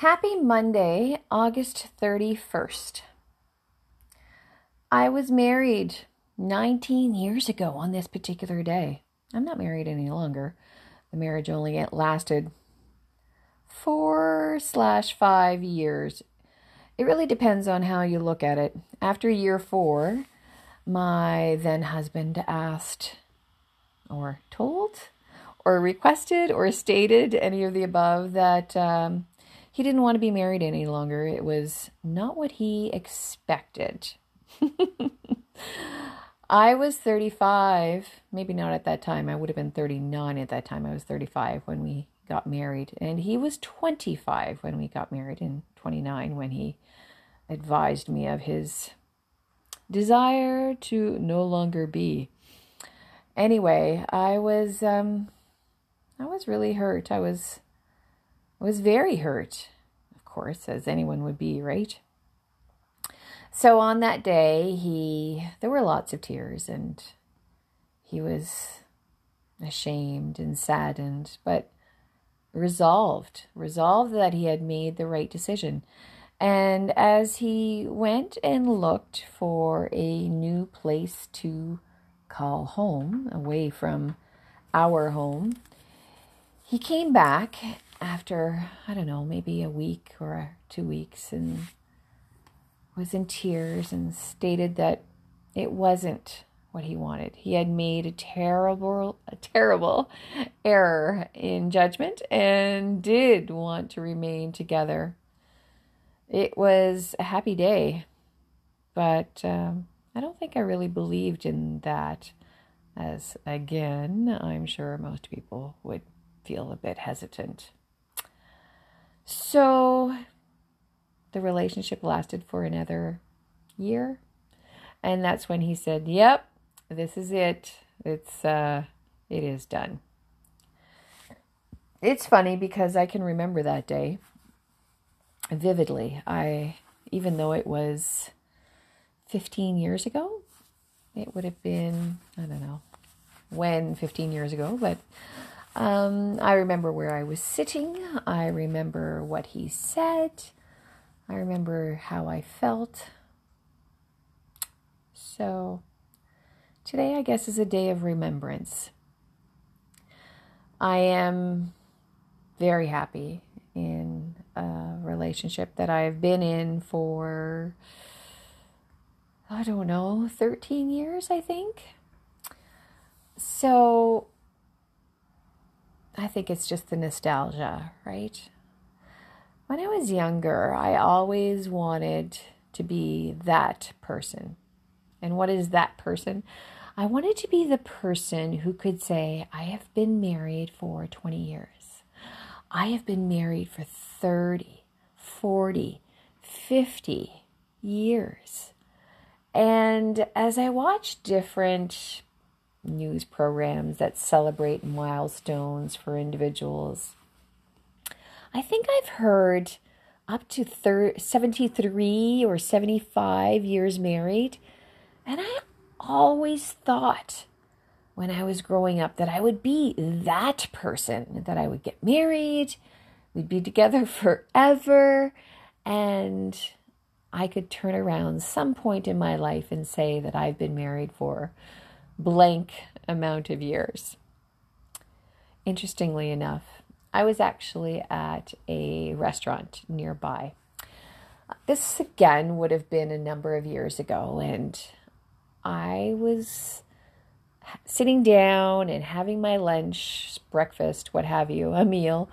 Happy Monday, August 31st. I was married 19 years ago on this particular day. I'm not married any longer. The marriage only lasted four slash five years. It really depends on how you look at it. After year four, my then husband asked, or told, or requested, or stated any of the above that um, he didn't want to be married any longer. It was not what he expected. I was 35, maybe not at that time. I would have been 39 at that time. I was 35 when we got married, and he was 25 when we got married, and 29 when he advised me of his desire to no longer be. Anyway, I was um I was really hurt. I was I was very hurt, of course, as anyone would be, right? So on that day, he there were lots of tears and he was ashamed and saddened, but resolved, resolved that he had made the right decision. And as he went and looked for a new place to call home, away from our home, he came back after, I don't know, maybe a week or two weeks and was in tears and stated that it wasn't what he wanted. He had made a terrible, a terrible error in judgment and did want to remain together. It was a happy day, but um, I don't think I really believed in that. As again, I'm sure most people would feel a bit hesitant. So the relationship lasted for another year. And that's when he said, Yep, this is it. It's uh it is done. It's funny because I can remember that day vividly. I even though it was 15 years ago, it would have been, I don't know when 15 years ago, but um, I remember where I was sitting. I remember what he said. I remember how I felt. So, today, I guess, is a day of remembrance. I am very happy in a relationship that I've been in for, I don't know, 13 years, I think. So, I think it's just the nostalgia, right? When I was younger, I always wanted to be that person. And what is that person? I wanted to be the person who could say, I have been married for 20 years. I have been married for 30, 40, 50 years. And as I watched different news programs that celebrate milestones for individuals, I think I've heard up to thir- 73 or 75 years married. And I always thought when I was growing up that I would be that person, that I would get married, we'd be together forever, and I could turn around some point in my life and say that I've been married for blank amount of years. Interestingly enough, I was actually at a restaurant nearby. This again would have been a number of years ago, and I was sitting down and having my lunch, breakfast, what have you, a meal,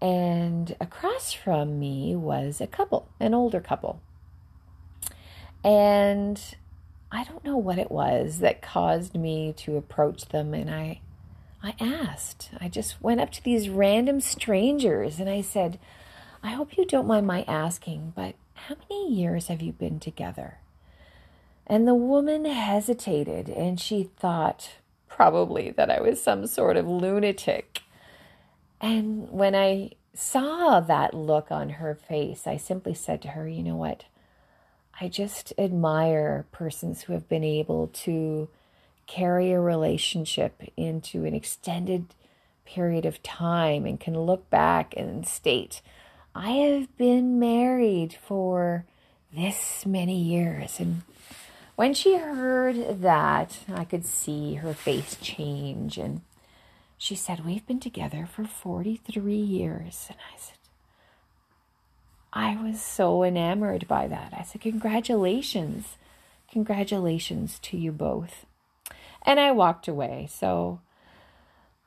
and across from me was a couple, an older couple. And I don't know what it was that caused me to approach them, and I I asked. I just went up to these random strangers and I said, I hope you don't mind my asking, but how many years have you been together? And the woman hesitated and she thought probably that I was some sort of lunatic. And when I saw that look on her face, I simply said to her, You know what? I just admire persons who have been able to carry a relationship into an extended period of time and can look back and state, I have been married for this many years. And when she heard that, I could see her face change. And she said, We've been together for 43 years. And I said, I was so enamored by that. I said, Congratulations. Congratulations to you both. And I walked away. So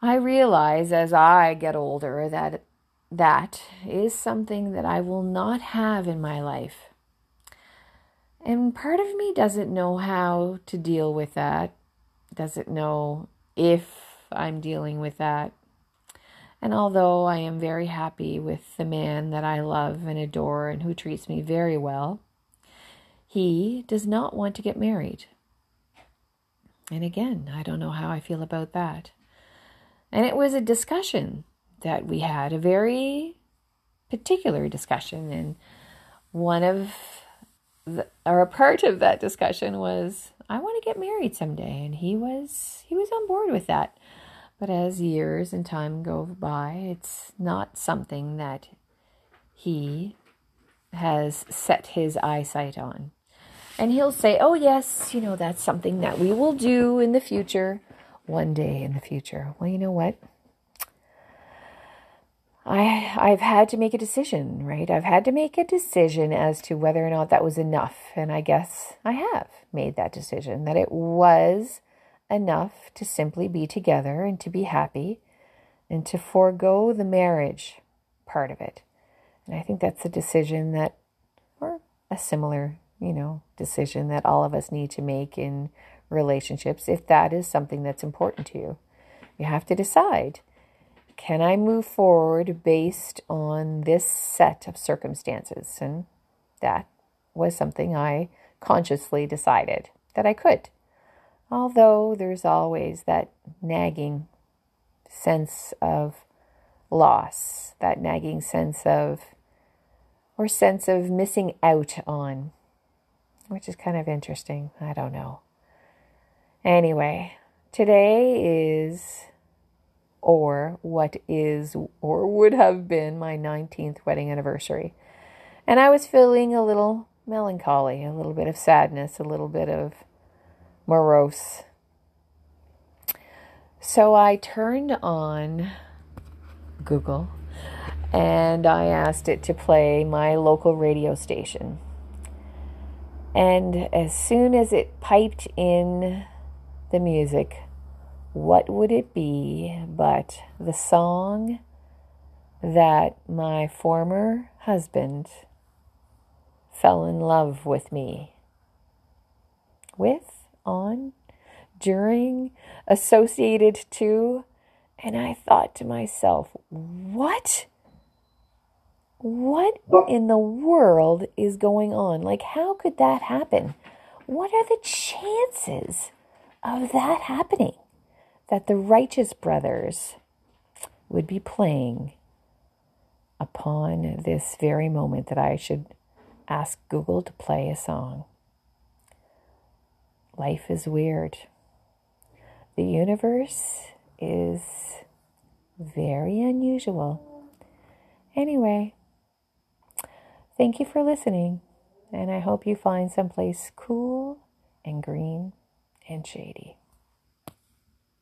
I realize as I get older that that is something that I will not have in my life. And part of me doesn't know how to deal with that, doesn't know if I'm dealing with that. And although I am very happy with the man that I love and adore and who treats me very well, he does not want to get married. And again, I don't know how I feel about that. And it was a discussion that we had, a very particular discussion. And one of the, or a part of that discussion was, I want to get married someday. And he was, he was on board with that. But as years and time go by, it's not something that he has set his eyesight on. And he'll say, Oh, yes, you know, that's something that we will do in the future, one day in the future. Well, you know what? I I've had to make a decision, right? I've had to make a decision as to whether or not that was enough, and I guess I have made that decision that it was enough to simply be together and to be happy and to forego the marriage part of it. And I think that's a decision that, or a similar, you know, decision that all of us need to make in relationships if that is something that's important to you. You have to decide can I move forward based on this set of circumstances? And that was something I consciously decided that I could although there's always that nagging sense of loss, that nagging sense of, or sense of missing out on, which is kind of interesting. I don't know. Anyway, today is, or what is, or would have been my 19th wedding anniversary. And I was feeling a little melancholy, a little bit of sadness, a little bit of morose. So I turned on Google and I asked it to play my local radio station. And as soon as it piped in the music, what would it be but the song that my former husband fell in love with me with? On, during, associated to. And I thought to myself, what? What in the world is going on? Like, how could that happen? What are the chances of that happening? That the Righteous Brothers would be playing upon this very moment that I should ask Google to play a song. Life is weird. The universe is very unusual. Anyway, thank you for listening, and I hope you find someplace cool and green and shady.